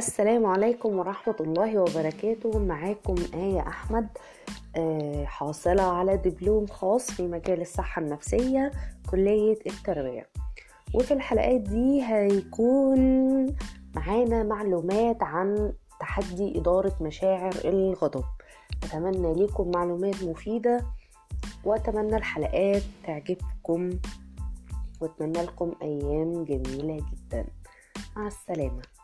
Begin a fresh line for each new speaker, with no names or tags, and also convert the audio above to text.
السلام عليكم ورحمة الله وبركاته. معاكم آية أحمد آه، حاصلة على دبلوم خاص في مجال الصحة النفسية كلية التربية. وفي الحلقات دي هيكون معانا معلومات عن تحدي إدارة مشاعر الغضب. أتمنى ليكم معلومات مفيدة وأتمنى الحلقات تعجبكم وأتمنى لكم أيام جميلة جدا. مع السلامة.